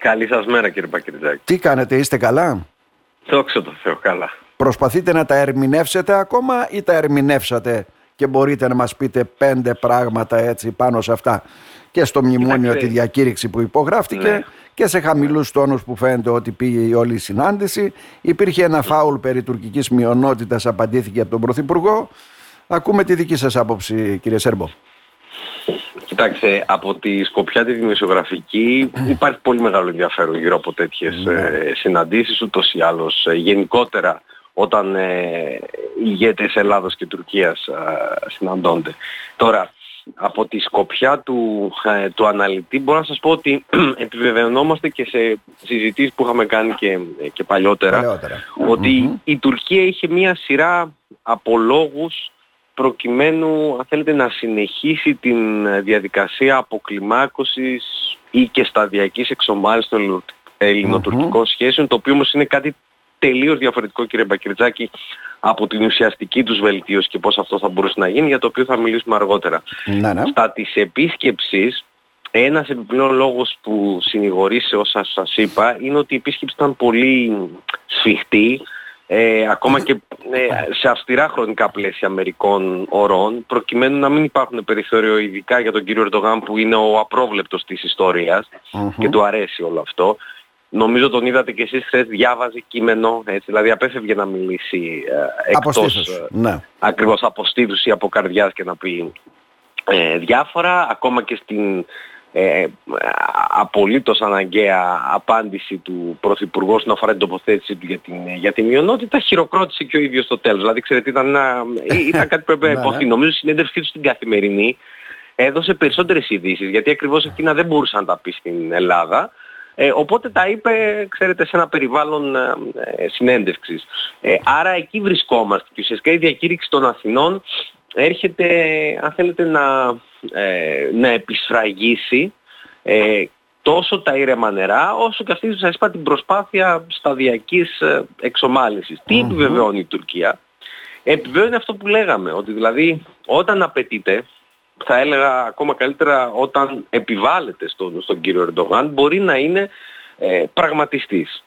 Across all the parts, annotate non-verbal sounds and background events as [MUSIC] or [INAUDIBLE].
Καλή σας μέρα κύριε Πακυρτζάκη. Τι κάνετε, είστε καλά; Δόξα τω Θεώ, καλά. Προσπαθείτε να τα ερμηνεύσετε ακόμα ή τα ερμηνεύσατε και μπορείτε να μας πείτε πέντε πράγματα έτσι πάνω σε αυτά και στο μνημόνιο τη διακήρυξη που υπογράφτηκε ναι. και σε χαμηλούς τόνους που φαίνεται ότι πήγε η όλη συνάντηση. Υπήρχε ένα φάουλ περί τουρκικής μειονότητας, απαντήθηκε από τον Πρωθυπουργό. Ακούμε τη δική σας άποψη κύριε Σέρμπο. Κοιτάξτε, από τη σκοπιά τη δημοσιογραφική υπάρχει πολύ μεγάλο ενδιαφέρον γύρω από τέτοιες ναι. ε, συναντήσεις, ούτως ή άλλως ε, γενικότερα όταν ε, οι ηγέτες Ελλάδος και Τουρκίας ε, συναντώνται. Τώρα, από τη σκοπιά του, ε, του αναλυτή μπορώ να σας πω ότι [CLEARS THROAT] επιβεβαιωνόμαστε και σε συζητήσεις που είχαμε κάνει και, και παλιότερα, η Τουρκία είχε μία σειρά από λόγους προκειμένου αν θέλετε να συνεχίσει την διαδικασία αποκλιμάκωσης ή και σταδιακής εξομάλυνσης των ελληνοτουρκικών σχέσεων το οποίο όμως είναι κάτι τελείως διαφορετικό κύριε Μπακυρτζάκη από την ουσιαστική τους βελτίωση και πώς αυτό θα μπορούσε να γίνει για το οποίο θα μιλήσουμε αργότερα. Ναι, ναι. Στα της επίσκεψης ένας επιπλέον λόγος που συνηγορεί σε όσα σας είπα είναι ότι η επίσκεψη ήταν πολύ σφιχτή ε, ακόμα και ε, σε αυστηρά χρονικά πλαίσια μερικών ωρών προκειμένου να μην υπάρχουν περιθώριο ειδικά για τον κύριο Ερντογάν που είναι ο απρόβλεπτος της ιστοριας και του αρέσει όλο αυτό. Νομίζω τον είδατε και εσείς χθες διάβαζε κείμενο, έτσι, δηλαδή απέφευγε να μιλήσει ε, εκτός ε, ναι. ακριβώς από ή από καρδιάς και να πει ε, διάφορα, ακόμα και στην ε, απολύτως αναγκαία απάντηση του Πρωθυπουργού όσον αφορά την τοποθέτηση του για την, για τη μειονότητα χειροκρότησε και ο ίδιος στο τέλος. Δηλαδή ξέρετε ήταν, ένα, [LAUGHS] ήταν κάτι που έπρεπε να υποθεί. Νομίζω η συνέντευξή του στην καθημερινή έδωσε περισσότερες ειδήσεις γιατί ακριβώς εκείνα δεν μπορούσαν να τα πει στην Ελλάδα ε, οπότε τα είπε, ξέρετε, σε ένα περιβάλλον ε, ε συνέντευξης. Ε, άρα εκεί βρισκόμαστε και ουσιαστικά η διακήρυξη των Αθηνών έρχεται, αν θέλετε, να, ε, να επισφραγίσει τόσο τα ήρεμα νερά, όσο και αυτή, σας είπα, την προσπάθεια σταδιακής εξομάλυνσης. Τι επιβεβαιώνει η Τουρκία; Επιβεβαιώνει αυτό που λέγαμε, ότι δηλαδή όταν απαιτείται θα έλεγα ακόμα καλύτερα όταν επιβάλλεται στον, στον κύριο Ερντογάν μπορεί να είναι ε, πραγματιστής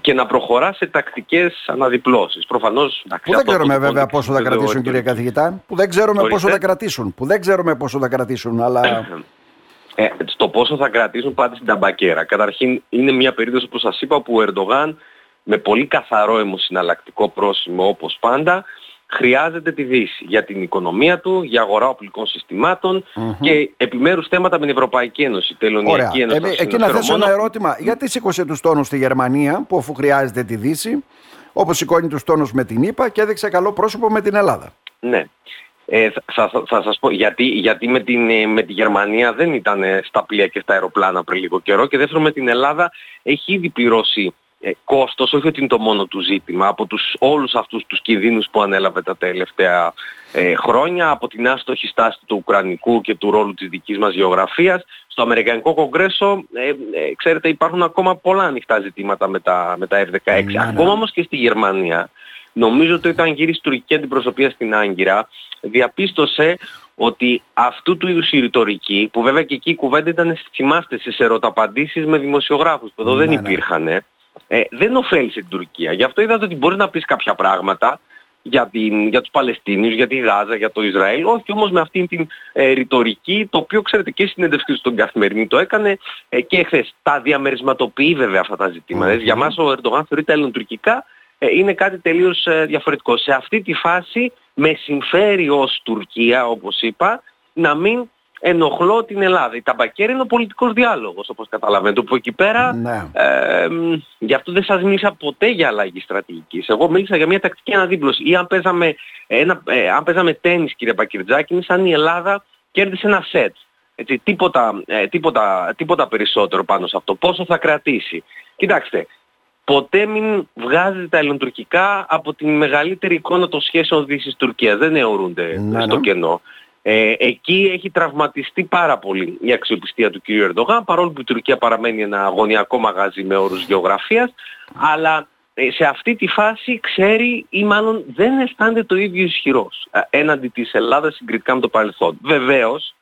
και να προχωράς σε τακτικές αναδιπλώσεις. Προφανώς... Που δεν ξέρουμε βέβαια πόσο θα κρατήσουν κύριε καθηγητά. Που δεν ξέρουμε πόσο θα κρατήσουν. Που δεν ξέρουμε πόσο θα κρατήσουν. Αλλά... Ε, στο πόσο θα κρατήσουν πάτε στην ταμπακέρα. Καταρχήν είναι μια περίπτωση που σας είπα που ο Ερντογάν με πολύ καθαρό αιμοσυναλλακτικό πρόσημο όπως πάντα χρειάζεται τη Δύση για την οικονομία του, για αγορά οπλικών και επιμέρους θέματα με την Ευρωπαϊκή Ένωση, Τελωνιακή Ένωση. Ε, εκεί να θέσω ένα ερώτημα. Γιατί σήκωσε τους τόνους στη Γερμανία που αφού χρειάζεται τη Δύση, όπως σηκώνει τους τόνους με την ΗΠΑ και έδειξε καλό πρόσωπο με την Ελλάδα; Ναι. Ε, θα, θα, θα, σας πω γιατί, γιατί με, την, ε, με τη Γερμανία δεν ήταν στα πλοία και στα αεροπλάνα πριν λίγο καιρό και δεύτερον με την Ελλάδα έχει ήδη πληρώσει ε, κόστος, όχι ότι είναι το μόνο του ζήτημα, από τους, όλους αυτούς τους κινδύνους που ανέλαβε τα τελευταία ε, χρόνια, από την άστοχη στάση του Ουκρανικού και του ρόλου της δικής μας γεωγραφίας. Στο Αμερικανικό Κογκρέσο, ε, ε ξέρετε, υπάρχουν ακόμα πολλά ανοιχτά ζητήματα με τα, με τα F-16. Ναι, ναι. Ακόμα όμως και στη Γερμανία, νομίζω ότι όταν γύρισε η τουρκική αντιπροσωπεία στην Άγκυρα, διαπίστωσε ότι αυτού του είδους η ρητορική, που βέβαια και εκεί η κουβέντα ήταν, θυμάστε, στις ερωταπαντήσεις με δημοσιογράφους, που εδώ δεν ναι, υπήρχαν, ε, δεν ωφέλησε την Τουρκία. Γι' αυτό είδατε ότι μπορεί να πεις κάποια πράγματα για, την, για τους Παλαιστίνιους, για τη Γάζα, για το Ισραήλ, όχι όμως με αυτήν την ε, ρητορική, το οποίο ξέρετε και η συνέντευξη στον καθημερινή το έκανε ε, και χθες. Τα διαμερισματοποιεί βέβαια αυτά τα ζητηματα Για μας ο Ερντογάν θεωρείται ελληνοτουρκικά, ε, είναι κάτι τελείως ε, διαφορετικό. Σε αυτή τη φάση με συμφέρει ως Τουρκία, όπως είπα, να μην ενοχλώ την Ελλάδα. Η ταμπακέρη είναι ο πολιτικός διάλογος, όπως καταλαβαίνετε, που εκεί πέρα, ναι. ε, γι' αυτό δεν σας μίλησα ποτέ για αλλαγή στρατηγικής. Εγώ μίλησα για μια τακτική αναδίπλωση. Ή αν παίζαμε, ένα, ε, αν παίζαμε τένις, κύριε Πακυρτζάκη, είναι σαν η Ελλάδα κέρδισε ένα σετ. Έτσι, τίποτα, ε, τίποτα, τίποτα περισσότερο πάνω σε αυτό. Πόσο θα κρατήσει. Κοιτάξτε, ποτέ μην βγάζετε τα ελληνοτουρκικά από τη μεγαλύτερη εικόνα των σχέσεων Δύσης-Τουρκίας. Δεν αιωρούνται ναι, στο ναι. κενό. Ε, εκεί έχει τραυματιστεί πάρα πολύ η αξιοπιστία του κ. Ερντογάν, παρόλο που η Τουρκία παραμένει ένα αγωνιακό μαγαζί με όρους γεωγραφίας, αλλά ε, σε αυτή τη φάση ξέρει ή μάλλον δεν αισθάνεται το ίδιο ισχυρός ε, έναντι της Ελλάδας συγκριτικά με το παρελθόν. Βεβαίως,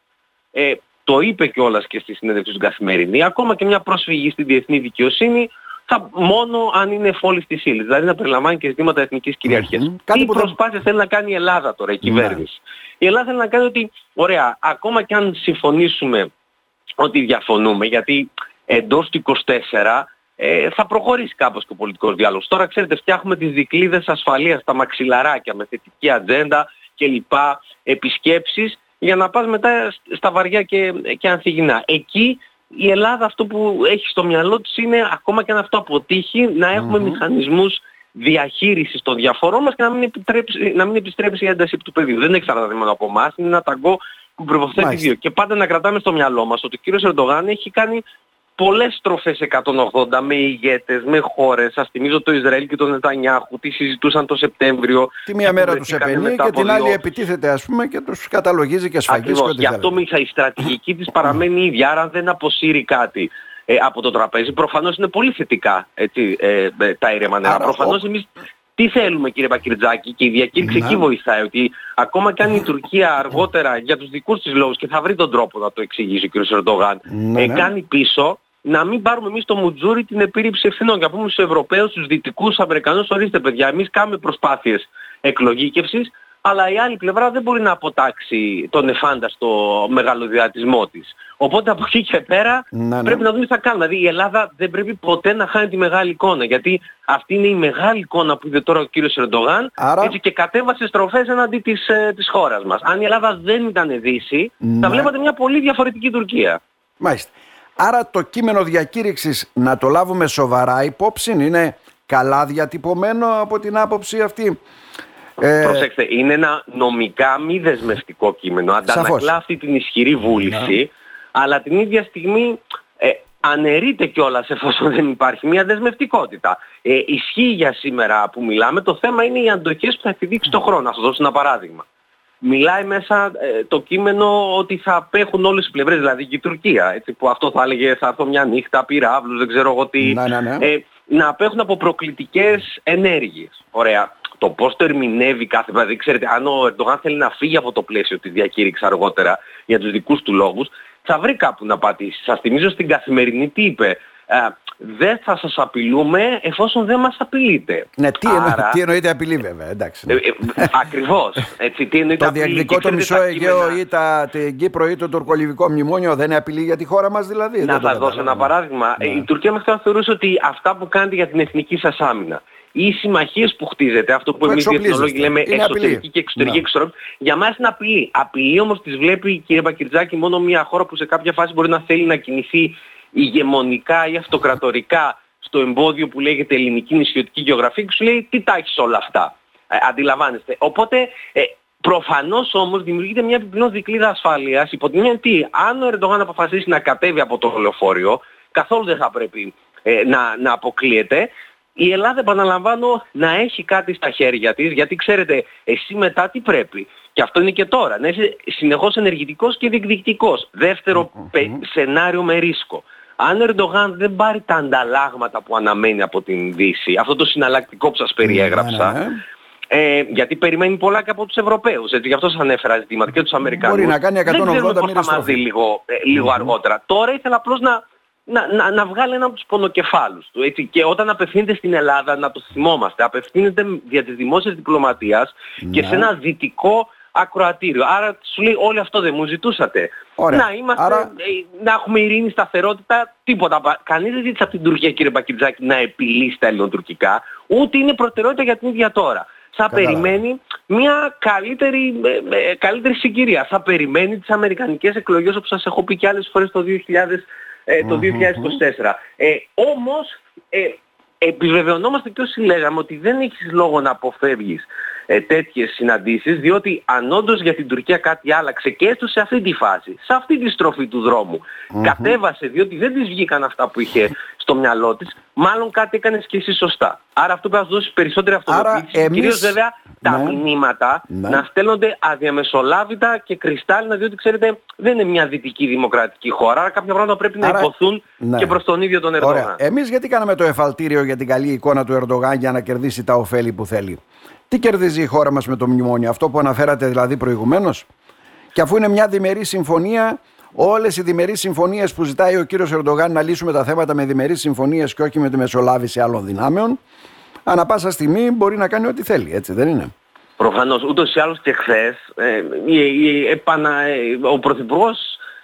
ε, το είπε κιόλας και στη συνέντευξη του Καθημερινή, ακόμα και μια πρόσφυγη στη διεθνή δικαιοσύνη θα, μόνο αν είναι φόλη τη ύλη. Δηλαδή να περιλαμβάνει και ζητήματα εθνικής κυριαρχίας. Mm-hmm. Τι προσπάθεια θέλει να κάνει η Ελλάδα τώρα, η ναι. κυβέρνηση. Η Ελλάδα θέλει να κάνει ότι, ωραία, ακόμα και αν συμφωνήσουμε ότι διαφωνούμε, γιατί εντός του 24 ε, θα προχωρήσει κάπως και ο πολιτικός διάλογος. Τώρα ξέρετε φτιάχνουμε τις δικλείδες ασφαλείας, τα μαξιλαράκια με θετική ατζέντα και λοιπά, επισκέψεις για να πας μετά στα βαριά και, και ανθυγινά. Εκεί η Ελλάδα αυτό που έχει στο μυαλό της είναι ακόμα και αν αυτό αποτύχει να εχουμε μηχανισμούς διαχείρισης των διαφορών μας και να μην, επιτρέψει, να μην επιστρέψει η ένταση του πεδίου. Δεν έχει μόνο από εμάς, είναι ένα ταγκό που προποθέτει δύο. Και πάντα να κρατάμε στο μυαλό μας ότι ο κύριος Ερντογάν έχει κάνει πολλές στροφές 180 με ηγέτες, με χώρες. Σας θυμίζω το Ισραήλ και τον Νετανιάχου, τι συζητούσαν το Σεπτέμβριο. Τη μία μέρα τους επενεί και την άλλη επιτίθεται ας πούμε και τους καταλογίζει και σφαγίζει. Ακριβώς. Γι' αυτό η στρατηγική της παραμένει ίδια, άρα δεν αποσύρει κάτι. Ε, από το τραπέζι. Προφανώς είναι πολύ θετικά έτσι, ε, ε τα ήρεμα νερά. Προφανώς εμείς τι θέλουμε κύριε Πακυρτζάκη και η διακήρυξη εκεί βοηθάει ότι ακόμα και αν η Τουρκία αργότερα για τους δικούς της λόγους και θα βρει τον τρόπο να το εξηγήσει ο κ. Ερντογάν ναι, ε, ναι. κάνει πίσω να μην πάρουμε εμείς το μουτζούρι την επίρρηψη ευθυνών και να πούμε στους Ευρωπαίους, στους Δυτικούς Αμερικανούς ορίστε παιδιά εμείς κάνουμε προσπάθειες εκλογήκευσης αλλά η άλλη πλευρά δεν μπορεί να αποτάξει τον εφάνταστο μεγαλοδιατισμό της. Οπότε από εκεί και πέρα ναι, ναι. πρέπει να δούμε τι θα κάνουμε. Δηλαδή η Ελλάδα δεν πρέπει ποτέ να χάνει τη μεγάλη εικόνα. Γιατί αυτή είναι η μεγάλη εικόνα που είδε τώρα ο κύριος Ερντογάν Άρα... έτσι, και κατέβασε στροφές εναντί της, ε, της χώρας μας. Αν η Ελλάδα δεν ήταν Δύση ναι. θα βλέπατε μια πολύ διαφορετική Τουρκία. Μάλιστα. Άρα το κείμενο διακήρυξης να το λάβουμε σοβαρά υπόψη είναι καλά διατυπωμένο από την άποψη αυτή ε... Προσέξτε, είναι ένα νομικά μη δεσμευτικό κείμενο. Αντανακλά αυτή την ισχυρή βούληση, ναι. αλλά την ίδια στιγμή ε, αναιρείται κιόλας εφόσον δεν υπάρχει μια δεσμευτικότητα. Ε, ισχύει για σήμερα που μιλάμε, το θέμα είναι οι αντοχές που θα επιδείξει το χρόνο. Να σας δώσω ένα παράδειγμα. Μιλάει μέσα ε, το κείμενο ότι θα απέχουν όλες οι πλευρές, δηλαδή και η Τουρκία, έτσι, που αυτό θα έλεγε θα έρθω μια νύχτα, πυράβλους, δεν ξέρω εγώ τι, ναι, ναι, ναι. Ε, να απέχουν από προκλητικές ενέργειες. Ωραία το πώς το ερμηνεύει κάθε δηλαδή ξέρετε αν ο Ερντογάν θέλει να φύγει από το πλαίσιο της διακήρυξης αργότερα για τους δικούς του λόγους θα βρει κάπου να πατήσει. Σας θυμίζω στην καθημερινή τι είπε. Ε, δεν θα σας απειλούμε εφόσον δεν μας απειλείτε. Ναι, τι, Άρα... τι εννοείται απειλή βέβαια, εντάξει. Ναι. Ε, ε, ακριβώς. Έτσι, τι εννοείται το διεκδικό το μισό Αιγαίο ή τα, την Κύπρο ή το τουρκολιβικό μνημόνιο δεν είναι απειλή για τη χώρα μας δηλαδή; Να σας δώσω ένα παράδειγμα. Ναι. Η Τουρκία μέχρι τώρα θεωρούσε ότι αυτά που κάνετε για την εθνική σας άμυνα ή οι συμμαχίες που χτίζετε, αυτό που εμείς οι εθνολόγοι λέμε εξωτερική και εξωτερική ναι. εξωτερική, για μας είναι απειλή. Απειλή όμως τις βλέπει κύριε Μπακυρτζάκη μόνο μια χώρα που σε κάποια φάση μπορεί να θέλει να κινηθεί ηγεμονικά ή αυτοκρατορικά στο εμπόδιο που λέγεται ελληνική νησιωτική γεωγραφία και σου λέει τι τα έχεις όλα αυτά; Ε, αντιλαμβάνεστε. Οπότε ε, προφανώς όμως δημιουργείται μια επιπλέον δικλίδα ασφαλείας υπό την έννοια ότι αν ο Ερντογάν αποφασίσει να κατέβει από το λεωφορείο καθόλου δεν θα πρέπει ε, να, να αποκλείεται η Ελλάδα επαναλαμβάνω να έχει κάτι στα χέρια της γιατί ξέρετε εσύ μετά τι πρέπει και αυτό είναι και τώρα να είσαι συνεχώς ενεργητικός και διεκδικητικός σενάριο με ρίσκο αν ο Ερντογάν δεν πάρει τα ανταλλάγματα που αναμένει από την Δύση αυτό το συναλλακτικό που σας περιέγραψα ναι, ναι, ναι. ε, γιατί περιμένει πολλά και από τους Ευρωπαίους. Έτσι, γι' αυτό σας ανέφερα ζητήματα και τους Αμερικανούς. Μπορεί να κάνει 180 Δεν ξέρουμε πώς θα μας δει λίγο, ε, λίγο αργότερα. Τώρα ήθελα απλώς να, να, να, να βγάλει ένα από τους πονοκεφάλους του. Έτσι. Και όταν απευθύνεται στην Ελλάδα, να το θυμόμαστε, απευθύνεται δια της δημόσιας διπλωματίας και σε ένα δυτικό ακροατήριο. Άρα σου λέει όλοι αυτό δεν μου ζητούσατε. Να είμαστε, Άρα... Ε, να έχουμε ειρήνη, σταθερότητα, τίποτα. Κανείς δεν ζήτησε από την Τουρκία κύριε Μπακιτζάκη να επιλύσει τα ελληνοτουρκικά, ούτε είναι προτεραιότητα για την ίδια τώρα. Θα περιμένει μια καλύτερη, ε, ε, καλύτερη συγκυρία. Θα περιμένει τις αμερικανικές εκλογές όπως σας έχω πει και άλλες φορές το 2000 ε, το 2024. Ε, όμως ε, επιβεβαιωνόμαστε και όσοι λέγαμε ότι δεν έχεις λόγο να αποφεύγεις ε, τέτοιες συναντήσεις διότι αν όντως για την Τουρκία κάτι άλλαξε και έστω σε αυτή τη φάση, σε αυτή τη στροφή του δρόμου κατέβασε διότι δεν της βγήκαν αυτά που είχε στο μυαλό της, μάλλον κάτι έκανες και εσύ σωστά. Άρα αυτό πρέπει να δώσει περισσότερη αυτοματοποίηση. Εμείς... Κυρίως βέβαια τα ναι. μηνύματα ναι. να στέλνονται αδιαμεσολάβητα και κρυστάλλινα διότι ξέρετε δεν είναι μια δυτική δημοκρατική χώρα. Άρα κάποια πράγματα πρέπει να υποθούν ναι. και προς τον ίδιο τον Ερντογάν. Εμείς γιατί κάναμε το εφαλτήριο για την καλή εικόνα του Ερντογάν για να κερδίσει τα ωφέλη που θέλει; Τι κερδίζει η χώρα μας με το μνημόνιο, αυτό που αναφέρατε δηλαδή προηγουμένως; Και αφού είναι μια διμερή συμφωνία όλες οι διμερείς συμφωνίες που ζητάει ο κύριος Ερντογάν να λύσουμε τα θέματα με διμερείς συμφωνίες και όχι με τη μεσολάβηση άλλων δυνάμεων, ανά πάσα στιγμή μπορεί να κάνει ό,τι θέλει, έτσι δεν είναι; Προφανώς, ούτως ή άλλως και χθες, ε, ο Πρωθυπουργός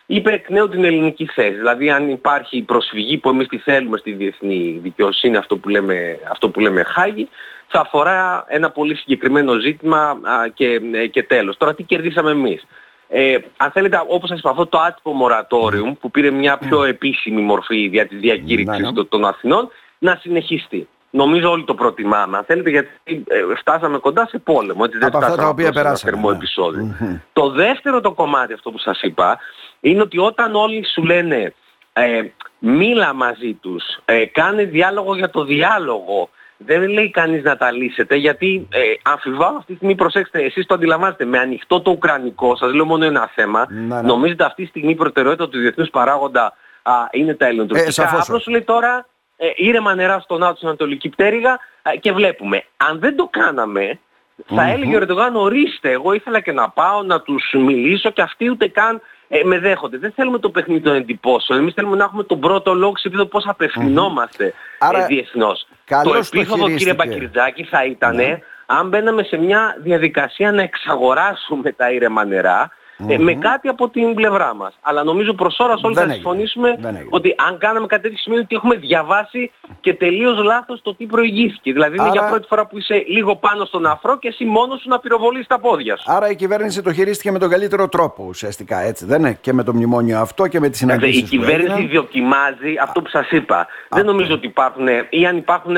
είπε εκ νέου την ελληνική θέση. Δηλαδή αν υπάρχει προσφυγή που εμείς τη θέλουμε στη διεθνή δικαιοσύνη, αυτό που λέμε, αυτό που λέμε Χάγη, θα αφορά ένα πολύ συγκεκριμένο ζήτημα και, ε, και τέλος. Τώρα τι κερδίσαμε εμείς; Ε, αν θέλετε, όπως σας είπα, αυτό το άτυπο μορατόριουμ που πήρε μια πιο επίσημη μορφή για τη διακήρυξη ναι, ναι. των Αθηνών, να συνεχιστεί. Νομίζω όλοι το προτιμάμε, αν θέλετε, γιατί ε, φτάσαμε κοντά σε πόλεμο. Έτσι, δεν αυτά τα οποία περάσαμε. Θερμό επεισόδιο. Το δεύτερο το κομμάτι αυτό που σας είπα είναι ότι όταν όλοι σου λένε ε, μίλα μαζί τους, ε, κάνε διάλογο για το διάλογο, δεν λέει κανείς να τα λύσετε γιατί ε, αμφιβάλλω αυτή τη στιγμή προσέξτε εσείς το αντιλαμβάνεστε με ανοιχτό το ουκρανικό σας λέω μόνο ένα θέμα ναι, ναι. νομίζετε αυτή τη στιγμή η προτεραιότητα του διεθνούς παράγοντα α, είναι τα ελληνοτουρκικά ε, απλώς σου λέει τώρα ε, ήρεμα νερά στον Νότο στην Ανατολική Πτέρυγα ε, και βλέπουμε αν δεν το κάναμε θα mm-hmm. έλεγε ο Ερντογάν ορίστε εγώ ήθελα και να πάω να τους μιλήσω και αυτοί ούτε καν ε, με δέχονται. Δεν θέλουμε το παιχνίδι των εντυπώσεων. Εμείς θέλουμε να έχουμε τον πρώτο λόγο σε επίπεδο πώς απευθυνόμαστε mm-hmm. ε, διεθνώς. Το επίφοβο κύριε Μπακυρτζάκη θα ήταν ναι. αν μπαίναμε σε μια διαδικασία να εξαγοράσουμε τα ήρεμα νερά ε, με κάτι από την πλευρά μας. Αλλά νομίζω προς ώρας όλοι θα συμφωνήσουμε ότι αν κάναμε κάτι τέτοιο σημαίνει ότι έχουμε διαβάσει και τελείως λάθος το τι προηγήθηκε. Δηλαδή είναι για πρώτη φορά που είσαι λίγο πάνω στον αφρό και εσύ μόνος σου να πυροβολείς τα πόδια σου. Άρα η κυβέρνηση το χειρίστηκε με τον καλύτερο τρόπο ουσιαστικά έτσι δεν είναι; Και με το μνημόνιο αυτό και με τις συναντήσεις Η κυβέρνηση δοκιμάζει αυτό που σας είπα. Δεν νομίζω ότι υπάρχουν ή αν υπάρχουν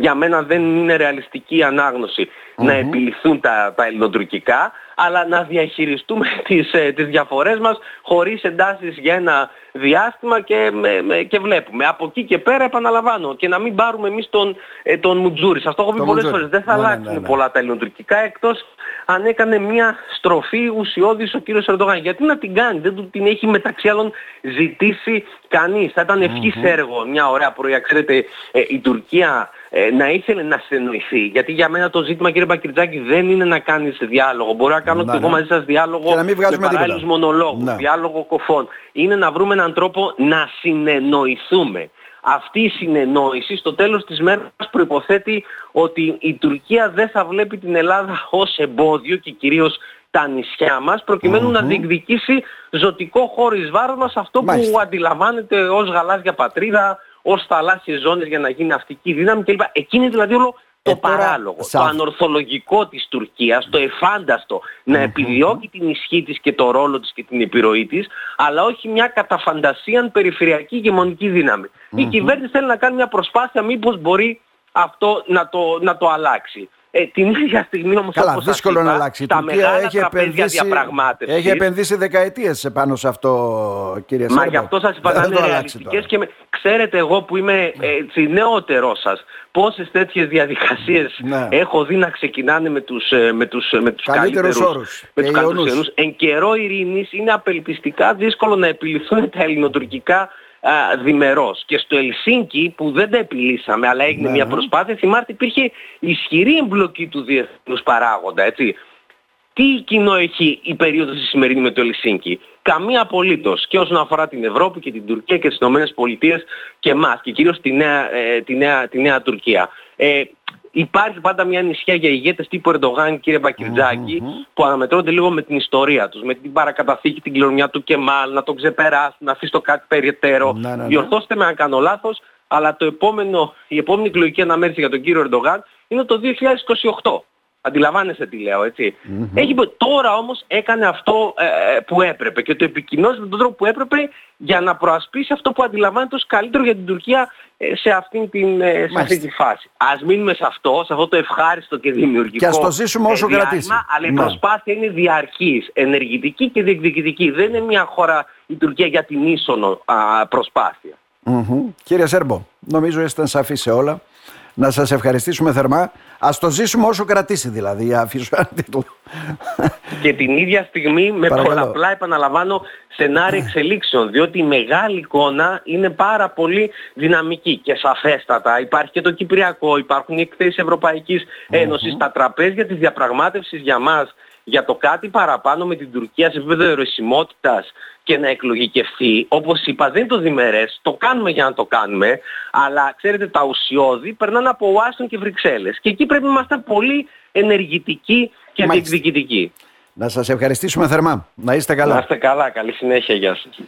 για μένα δεν είναι ρεαλιστική ανάγνωση να επιληθούν τα, τα ελληνοτουρκικά αλλά να διαχειριστούμε [LAUGHS] τις, ε, τις διαφορές μας χωρίς εντάσεις για ένα διάστημα και, και βλέπουμε. Από εκεί και πέρα επαναλαμβάνω και να μην πάρουμε εμείς τον, ε, τον Μουτζούρι. Σας το έχω πει πολλές φορές. Δεν θα ναι, ναι αλλάξουν ναι, ναι. πολλά τα ελληνοτουρκικά εκτός αν έκανε μια στροφή ουσιώδης ο κύριος Ερντογάν. Γιατί να την κάνει, δεν του την έχει μεταξύ άλλων ζητήσει κανείς. Θα ήταν έργο μια ωραία πρωία. Ξέρετε, ε, η Τουρκία ε, να ήθελε να συνεννοηθεί. Γιατί για μένα το ζήτημα κύριε Μπακυρτζάκη δεν είναι να κάνεις διάλογο. Μπορεί να κάνω ναι, και εγώ ναι. μαζί σας διάλογο να μην με παράλληλους μονολόγους, ναι. διάλογο κοφών. Είναι να βρούμε έναν τρόπο να συνεννοηθούμε. Αυτή η συνεννόηση στο τέλος της μέρας προϋποθέτει ότι η Τουρκία δεν θα βλέπει την Ελλάδα ως εμπόδιο και κυρίως τα νησιά μας να διεκδικήσει ζωτικό χώρο εις βάρος μας αυτό που αντιλαμβάνεται ως γαλάζια πατρίδα, ως θαλάσσιες ζώνες για να γίνει ναυτική δύναμη κλπ. Εκείνη δηλαδή όλο το ε, παράλογο, το ανορθολογικό της Τουρκίας, το εφάνταστο να επιδιώκει την ισχύ της και το ρόλο της και την επιρροή της, αλλά όχι μια καταφαντασία περιφερειακή ηγεμονική Η κυβέρνηση θέλει να κάνει μια προσπάθεια μήπως μπορεί αυτό να το, να το αλλάξει. Ε, την ίδια στιγμή όμως Καλά, δύσκολο να αλλάξει. Η Τουρκία έχει επενδύσει, έχει επενδύσει δεκαετίες πάνω σε αυτό κύριε Σέρβο. Μα γι' αυτό σας είπα να είναι ρεαλιστικές και με... ξέρετε εγώ που είμαι έτσι, νεότερός σας πόσες τέτοιες διαδικασίες ναι. έχω δει να ξεκινάνε με τους, ε, με τους, με τους καλύτερους όρους. Με τους καλύτερους Εν καιρό ειρήνης είναι απελπιστικά δύσκολο να επιληθούν τα ελληνοτουρκικά α, διμερός. Και στο Ελσίνκι που δεν τα επιλύσαμε αλλά έγινε μια ναι. προσπάθεια, θυμάστε υπήρχε ισχυρή εμπλοκή του διεθνούς παράγοντα, έτσι. Τι κοινό έχει η περίοδος της σημερινή με το Ελσίνκι; Καμία απολύτως και όσον αφορά την Ευρώπη και την Τουρκία και τις Ηνωμένες Πολιτείες και εμάς και κυρίως τη νέα, ε, τη νέα, τη νέα Τουρκία. Ε, Υπάρχει πάντα μια νησιά για ηγέτες τύπου Ερντογάν, κύριε που αναμετρώνται λίγο με την ιστορία τους, με την παρακαταθήκη, την κληρονομιά του Κεμάλ, να τον ξεπεράσουν, να αφήσει το κάτι περιττέρω. Ναι, ναι, ναι. Διορθώστε με αν κάνω λάθος, αλλά το επόμενο, η επόμενη εκλογική αναμέτρηση για τον κύριο Ερντογάν είναι το 2028. Αντιλαμβάνεστε τι λέω, Έχει, τώρα όμως έκανε αυτό ε, ε, που έπρεπε και το επικοινώνησε με τον τρόπο που έπρεπε για να προασπίσει αυτό που αντιλαμβάνεται ως καλύτερο για την Τουρκία ε, σε, αυτή την, σε αυτή τη φάση. Ας μείνουμε σε αυτό, σε αυτό το ευχάριστο και δημιουργικό και ας το ζήσουμε όσο κρατήσει. Αλλά η ναι. προσπάθεια είναι διαρκής, ενεργητική και διεκδικητική. Δεν είναι μια χώρα η Τουρκία για την ίσονο προσπάθεια. Κύριε Σέρμπο, νομίζω είστε σαφή σε όλα να σας ευχαριστήσουμε θερμά. Ας το ζήσουμε όσο κρατήσει δηλαδή, αφήσω ένα [LAUGHS] τίτλο. Και την ίδια στιγμή με Παρακαλώ. πολλαπλά επαναλαμβάνω σενάρια εξελίξεων, διότι η μεγάλη εικόνα είναι πάρα πολύ δυναμική και σαφέστατα. Υπάρχει και το Κυπριακό, υπάρχουν οι εκθέσεις Ευρωπαϊκής Ένωσης, mm-hmm. τα τραπέζια της διαπραγμάτευσης για μας για το κάτι παραπάνω με την Τουρκία σε επίπεδο ερωσιμότητας και να εκλογικευθεί, όπως είπα δεν είναι το διμερές, το κάνουμε για να το κάνουμε, αλλά ξέρετε τα ουσιώδη περνάνε από Ουάστον και Βρυξέλλες. Και εκεί πρέπει να είμαστε πολύ ενεργητικοί και διεκδικητικοί. Να σας ευχαριστήσουμε θερμά. Να είστε καλά. Να είστε καλά. Καλή συνέχεια. Γεια σας.